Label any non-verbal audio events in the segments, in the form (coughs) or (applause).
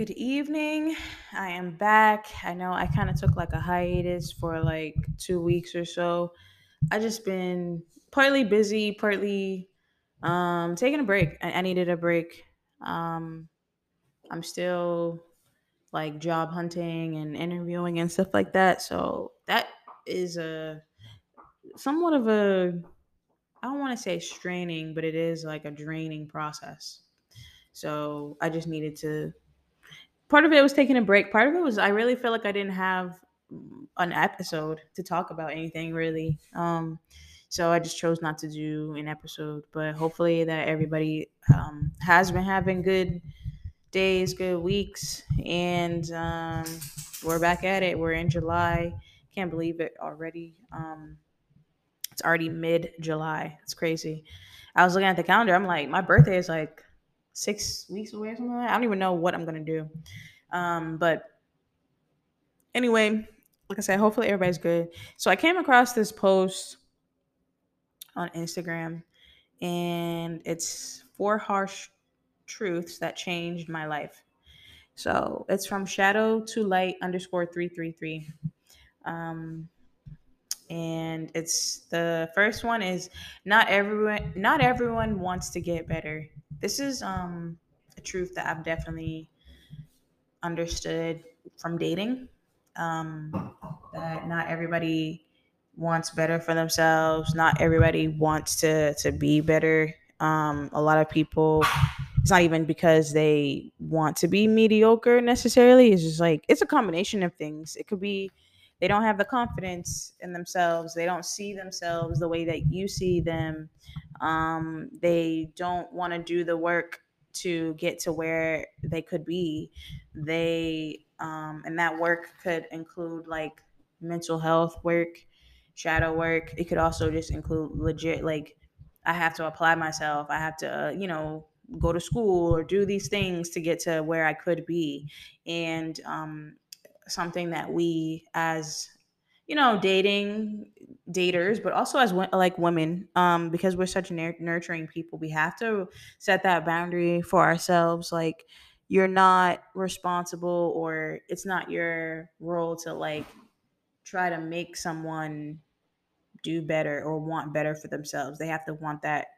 Good evening. I am back. I know I kind of took like a hiatus for like two weeks or so. I just been partly busy, partly um taking a break. I, I needed a break. Um I'm still like job hunting and interviewing and stuff like that. So that is a somewhat of a I don't want to say straining, but it is like a draining process. So I just needed to part of it was taking a break. Part of it was I really feel like I didn't have an episode to talk about anything really. Um, so I just chose not to do an episode. But hopefully that everybody um, has been having good days, good weeks, and um, we're back at it. We're in July. Can't believe it already. Um, it's already mid July. It's crazy. I was looking at the calendar. I'm like, my birthday is like six weeks away or something like that. I don't even know what I'm gonna do. Um, but anyway, like I said, hopefully everybody's good. So I came across this post on Instagram, and it's four harsh truths that changed my life. So it's from shadow to light underscore three three three. Um, and it's the first one is not everyone not everyone wants to get better. This is um a truth that I've definitely understood from dating. Um, that not everybody wants better for themselves. Not everybody wants to to be better. Um, a lot of people, it's not even because they want to be mediocre necessarily. It's just like it's a combination of things. It could be they don't have the confidence in themselves. They don't see themselves the way that you see them. Um, they don't want to do the work to get to where they could be. They um, and that work could include like mental health work, shadow work. It could also just include legit like I have to apply myself. I have to, uh, you know, go to school or do these things to get to where I could be. And um, something that we as you know dating daters but also as like women um because we're such nurturing people we have to set that boundary for ourselves. Like you're not responsible or it's not your role to like try to make someone do better or want better for themselves. They have to want that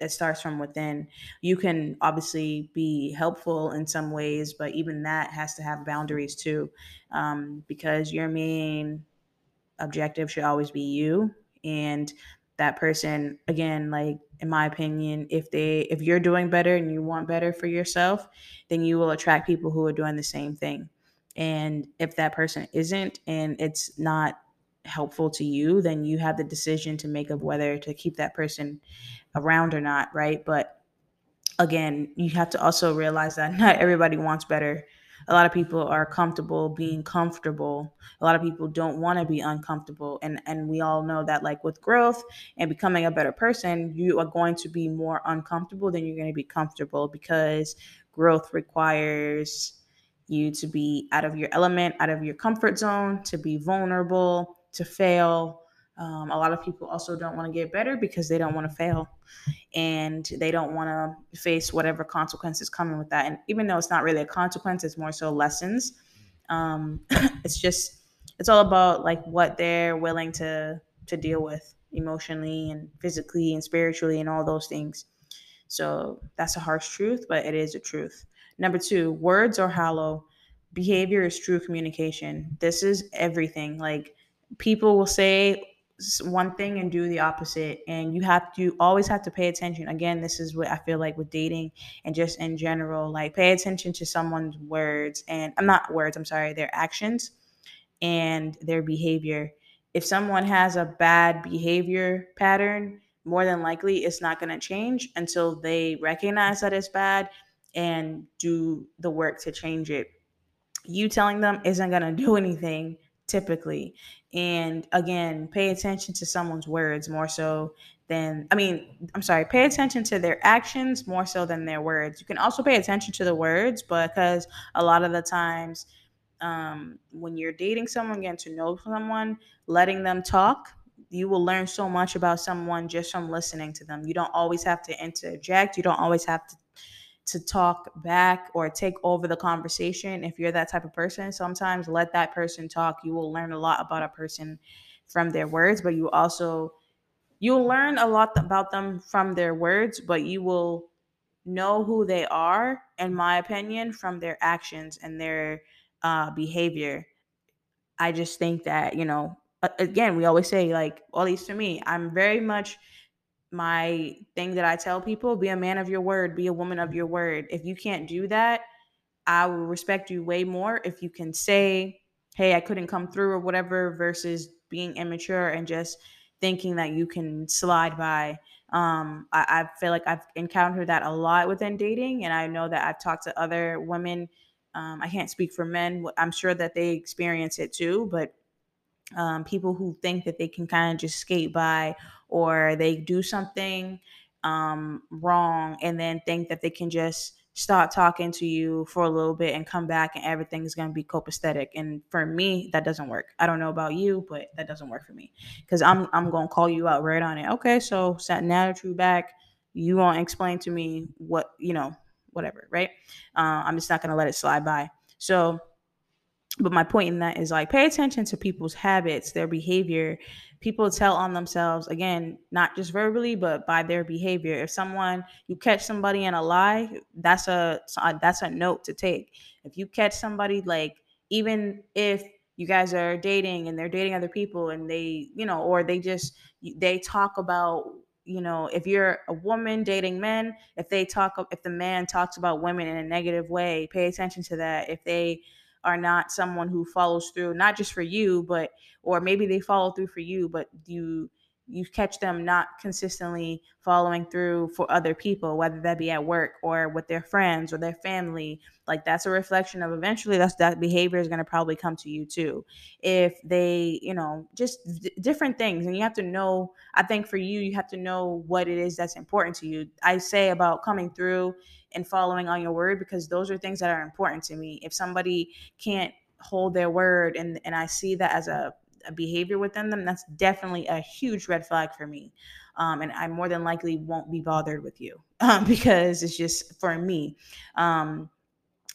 that starts from within. You can obviously be helpful in some ways, but even that has to have boundaries too, um, because your main objective should always be you and that person again like in my opinion if they if you're doing better and you want better for yourself then you will attract people who are doing the same thing and if that person isn't and it's not helpful to you then you have the decision to make of whether to keep that person around or not, right? But again, you have to also realize that (laughs) not everybody wants better. A lot of people are comfortable being comfortable. A lot of people don't want to be uncomfortable. And and we all know that like with growth and becoming a better person, you are going to be more uncomfortable than you're going to be comfortable because growth requires you to be out of your element, out of your comfort zone, to be vulnerable, to fail, um, a lot of people also don't want to get better because they don't want to fail and they don't want to face whatever consequences coming with that. And even though it's not really a consequence, it's more so lessons. Um, (coughs) it's just, it's all about like what they're willing to to deal with emotionally and physically and spiritually and all those things. So that's a harsh truth, but it is a truth. Number two, words are hollow. Behavior is true communication. This is everything. Like people will say one thing and do the opposite and you have to always have to pay attention. Again this is what i feel like with dating and just in general like pay attention to someone's words and i'm not words i'm sorry their actions and their behavior. If someone has a bad behavior pattern more than likely it's not going to change until they recognize that it's bad and do the work to change it. You telling them isn't going to do anything typically. And again, pay attention to someone's words more so than, I mean, I'm sorry, pay attention to their actions more so than their words. You can also pay attention to the words, but because a lot of the times, um, when you're dating someone, getting to know someone, letting them talk, you will learn so much about someone just from listening to them. You don't always have to interject. You don't always have to to talk back or take over the conversation if you're that type of person. Sometimes let that person talk. You will learn a lot about a person from their words but you also you'll learn a lot about them from their words but you will know who they are in my opinion from their actions and their uh, behavior. I just think that you know again we always say like at least to me i'm very much my thing that I tell people be a man of your word, be a woman of your word. If you can't do that, I will respect you way more if you can say, hey, I couldn't come through or whatever, versus being immature and just thinking that you can slide by. Um, I, I feel like I've encountered that a lot within dating, and I know that I've talked to other women. Um, I can't speak for men. I'm sure that they experience it too, but um, people who think that they can kind of just skate by or they do something um, wrong and then think that they can just start talking to you for a little bit and come back and everything is going to be copacetic. And for me that doesn't work. I don't know about you but that doesn't work for me. Because i'm i'm going to call you out right on it. Okay so now that you're back you want to explain to me what you know whatever right? Uh, i'm just not going to let it slide by. So but my point in that is like pay attention to people's habits their behavior. People tell on themselves again not just verbally but by their behavior. If someone you catch somebody in a lie that's a uh, that's a note to take. If you catch somebody like even if you guys are dating and they're dating other people and they you know or they just they talk about you know if you're a woman dating men if they talk if the man talks about women in a negative way pay attention to that. If they are not someone who follows through not just for you but or maybe they follow through for you but you you catch them not consistently following through for other people whether that be at work or with their friends or their family like that's a reflection of eventually that's that behavior is going to probably come to you too. If they you know just d- different things and you have to know i think for you you have to know what it is that's important to you. I say about coming through and following on your word because those are things that are important to me. If somebody can't hold their word and and i see that as a a behavior within them, that's definitely a huge red flag for me. Um, and I more than likely won't be bothered with you (laughs) um, because it's just for me. Um,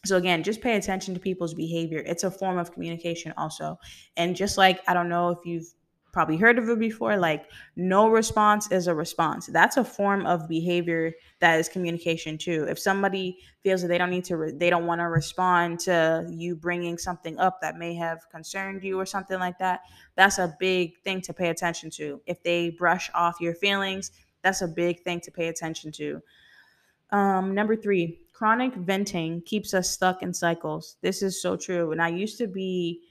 so again, just pay attention to people's behavior. It's a form of communication also. And just like I don't know if you've probably heard of it before like no response is a response. That's a form of behavior that is communication too. If somebody feels that they don't need to re- they don't want to respond to you bringing something up that may have concerned you or something like that that's a big thing to pay attention to. If they brush off your feelings that's a big thing to pay attention to. Um, number three chronic venting keeps us stuck in cycles. This is so true. And i used to be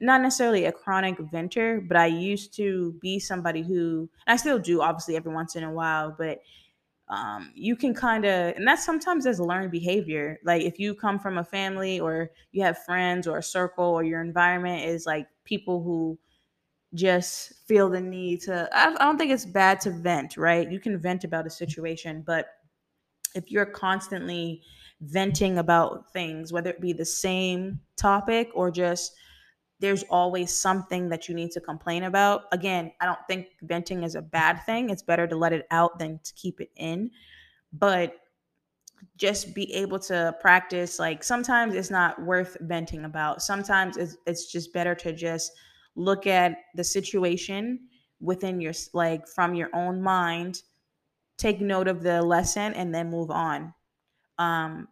not necessarily a chronic venter, but I used to be somebody who, I still do, obviously, every once in a while, but um, you can kind of, and that's sometimes as learned behavior. Like if you come from a family or you have friends or a circle or your environment is like people who just feel the need to, I, I don't think it's bad to vent, right? You can vent about a situation, but if you're constantly venting about things, whether it be the same topic or just there's always something that you need to complain about. Again, I don't think venting is a bad thing. It's better to let it out than to keep it in. But just be able to practice like sometimes it's not worth venting about. Sometimes it's it's just better to just look at the situation within your like from your own mind, take note of the lesson and then move on. Um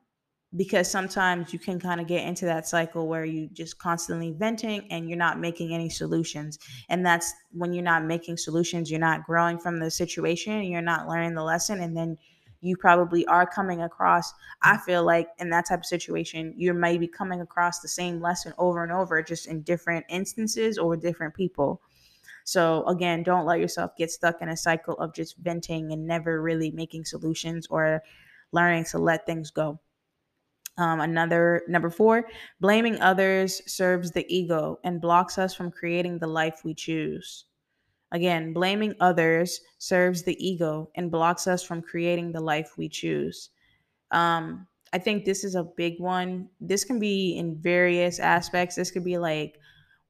because sometimes you can kind of get into that cycle where you just constantly venting and you're not making any solutions. And that's when you're not making solutions you're not growing from the situation you're not learning the lesson and then you probably are coming across i feel like in that type of situation you might be coming across the same lesson over and over just in different instances or different people. So again don't let yourself get stuck in a cycle of just venting and never really making solutions or learning to let things go um, another number four, blaming others serves the ego and blocks us from creating the life we choose. Again, blaming others serves the ego and blocks us from creating the life we choose. Um, I think this is a big one. This can be in various aspects. This could be like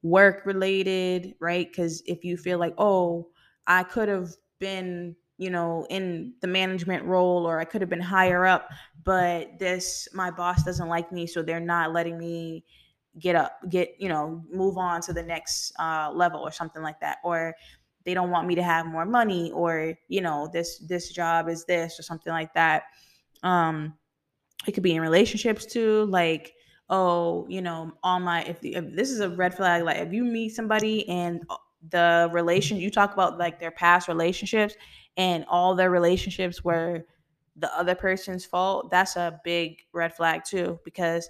work related, right? Because if you feel like, oh, I could have been you know, in the management role or I could have been higher up, but this my boss doesn't like me, so they're not letting me get up, get, you know, move on to the next uh, level or something like that. Or they don't want me to have more money or, you know, this this job is this or something like that. Um it could be in relationships too, like oh, you know, all my if, if this is a red flag like if you meet somebody and the relation you talk about like their past relationships and all their relationships were the other person's fault, that's a big red flag too because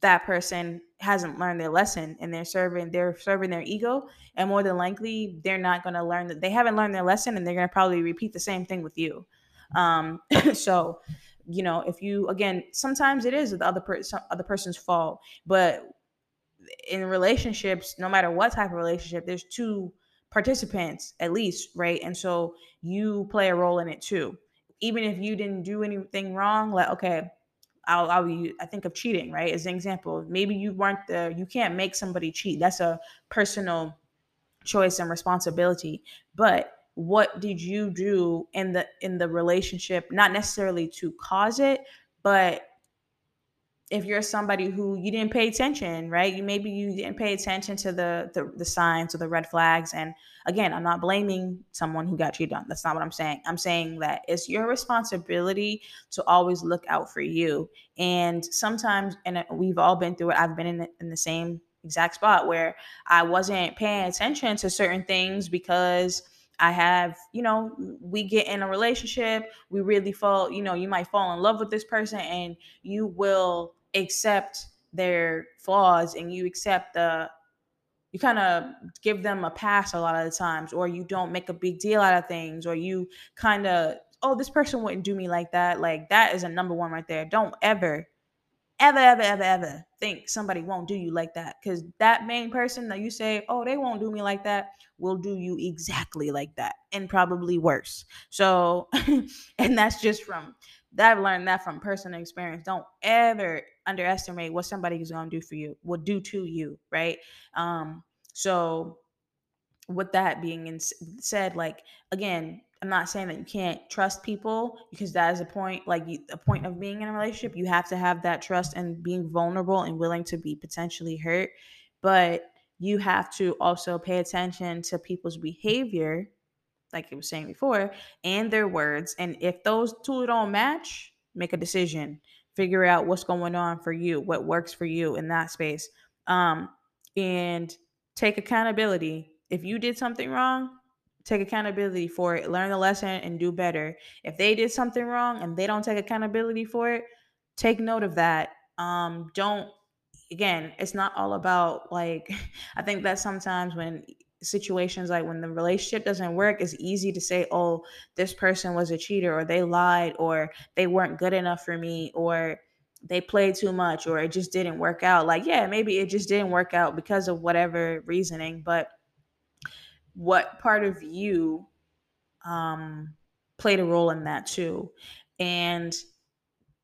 that person hasn't learned their lesson and they're serving they're serving their ego and more than likely they're not going to learn that they haven't learned their lesson and they're going to probably repeat the same thing with you. Um (laughs) so you know if you again sometimes it is the other person other person's fault but in relationships no matter what type of relationship there's two participants at least, right? And so you play a role in it too. Even if you didn't do anything wrong, like okay, I'll, I'll be, I think of cheating, right? As an example, maybe you weren't the, you can't make somebody cheat. That's a personal choice and responsibility. But what did you do in the in the relationship? Not necessarily to cause it, but if you're somebody who you didn't pay attention, right? You maybe you didn't pay attention to the, the the, signs or the red flags. And again, I'm not blaming someone who got you done. That's not what I'm saying. I'm saying that it's your responsibility to always look out for you. And sometimes, and uh, we've all been through it. I've been in the, in the same exact spot where I wasn't paying attention to certain things because I have, you know, we get in a relationship, we really fall, you know, you might fall in love with this person and you will accept their flaws and you accept the you kind of give them a pass a lot of the times or you don't make a big deal out of things or you kind of oh this person wouldn't do me like that like that is a number one right there don't ever ever, ever, ever, ever think somebody won't do you like that. Because that main person that you say, oh, they won't do me like that, will do you exactly like that and probably worse. So, (laughs) and that's just from that I've learned that from personal experience. Don't ever underestimate what somebody is going to do for you, will do to you, right? Um, so, with that being said, like again, I'm not saying that you can't trust people because that is a point, like you, a point of being in a relationship. You have to have that trust and being vulnerable and willing to be potentially hurt. But you have to also pay attention to people's behavior, like I was saying before, and their words. And if those two don't match, make a decision. Figure out what's going on for you, what works for you in that space. Um, and take accountability. If you did something wrong, take accountability for it, learn the lesson, and do better. If they did something wrong and they don't take accountability for it, take note of that. Um, don't again, it's not all about like (laughs) I think that sometimes when situations like when the relationship doesn't work, it's easy to say, oh, this person was a cheater or they lied or they weren't good enough for me or they played too much or it just didn't work out. Like, yeah, maybe it just didn't work out because of whatever reasoning, but what part of you um, played a role in that too. And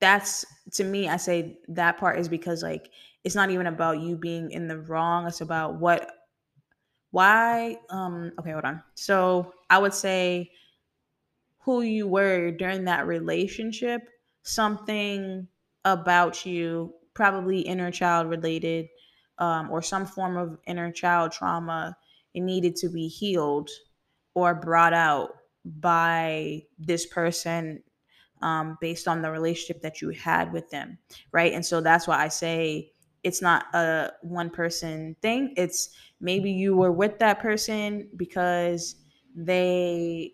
that's to me, I say that part is because like it's not even about you being in the wrong. It's about what, why. Um, okay, hold on. So I would say who you were during that relationship, something about you, probably inner child related, um, or some form of inner child trauma it needed to be healed or brought out by this person um, based on the relationship that you had with them right and so that's why i say it's not a one person thing it's maybe you were with that person because they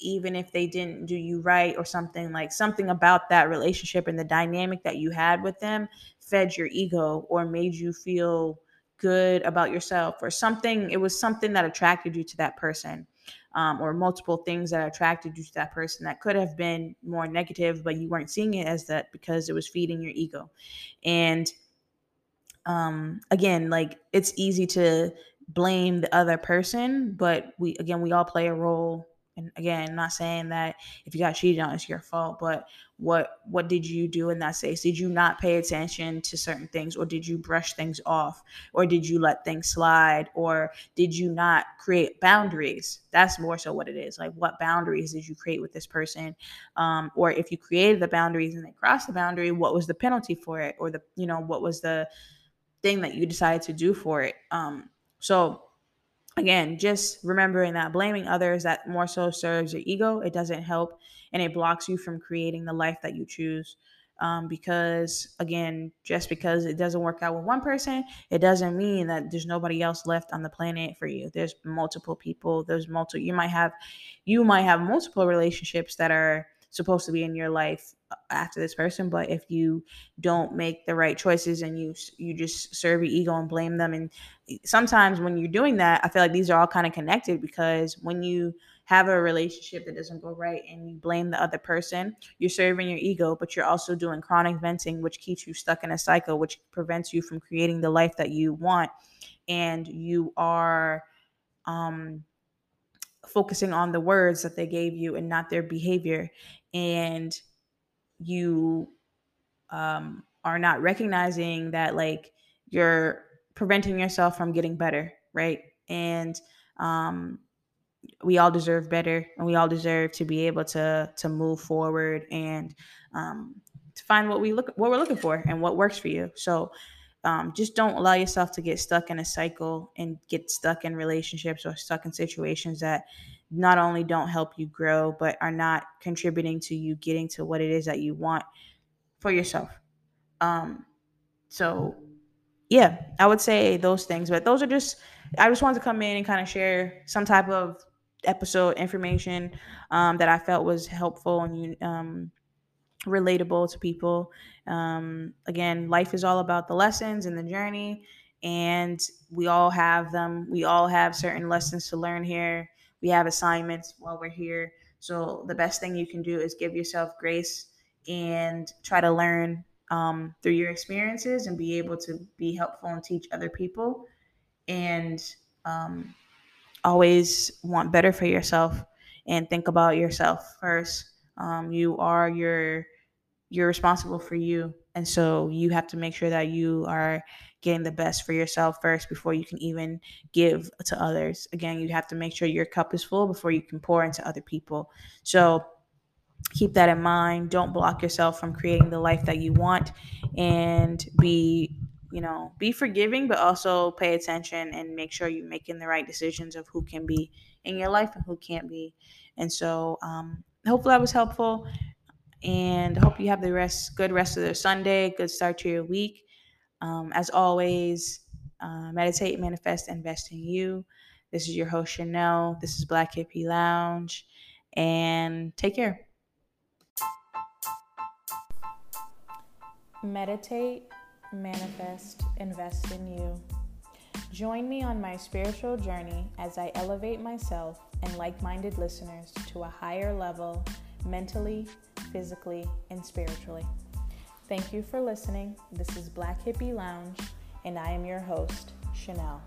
even if they didn't do you right or something like something about that relationship and the dynamic that you had with them fed your ego or made you feel good about yourself or something it was something that attracted you to that person um, or multiple things that attracted you to that person that could have been more negative but you weren't seeing it as that because it was feeding your ego. And um, again like it's easy to blame the other person but we again we all play a role And again, not saying that if you got cheated on, it's your fault, but what what did you do in that space? Did you not pay attention to certain things, or did you brush things off, or did you let things slide, or did you not create boundaries? That's more so what it is. Like, what boundaries did you create with this person, um, or if you created the boundaries and they crossed the boundary, what was the penalty for it, or the you know what was the thing that you decided to do for it? Um, so again, just remembering that blaming others that more so serves your ego, it doesn't help and it blocks you from creating the life that you choose. Um, because again, just because it doesn't work out with one person, it doesn't mean that there's nobody else left on the planet for you. There's multiple people. There's multiple. You might have, you might have multiple relationships that are supposed to be in your life uh, after this person but if you don't make the right choices and you you just serve your ego and blame them and sometimes when you're doing that i feel like these are all kind of connected because when you have a relationship that doesn't go right and you blame the other person you're serving your ego but you're also doing chronic venting which keeps you stuck in a cycle which prevents you from creating the life that you want and you are um focusing on the words that they gave you and not their behavior and you um, are not recognizing that like you're preventing yourself from getting better right? And um, we all deserve better and we all deserve to be able to to move forward and um, to find what we look what we're looking for and what works for you. So um, just don't allow yourself to get stuck in a cycle and get stuck in relationships or stuck in situations that not only don't help you grow, but are not contributing to you getting to what it is that you want for yourself. Um, so yeah, I would say those things, but those are just, I just wanted to come in and kind of share some type of episode information um, that I felt was helpful and um, relatable to people. Um, again, life is all about the lessons and the journey, and we all have them. We all have certain lessons to learn here we have assignments while we're here. So the best thing you can do is give yourself grace and try to learn um, through your experiences and be able to be helpful and teach other people. And um, always want better for yourself and think about yourself first. Um, you are your you're responsible for you, and so you have to make sure that you are getting the best for yourself first before you can even give to others. Again, you have to make sure your cup is full before you can pour into other people. So keep that in mind. Don't block yourself from creating the life that you want and be you know be forgiving but also pay attention and make sure you're making the right decisions of who can be in your life and who can't be and so um, hopefully that was helpful and hope you have the rest good rest of the sunday good start to your week um, as always, uh, meditate, manifest, invest in you. This is your host, Chanel. This is Black Hippie Lounge. And take care. Meditate, manifest, invest in you. Join me on my spiritual journey as I elevate myself and like minded listeners to a higher level mentally, physically, and spiritually. Thank you for listening. This is Black Hippie Lounge, and I am your host, Chanel.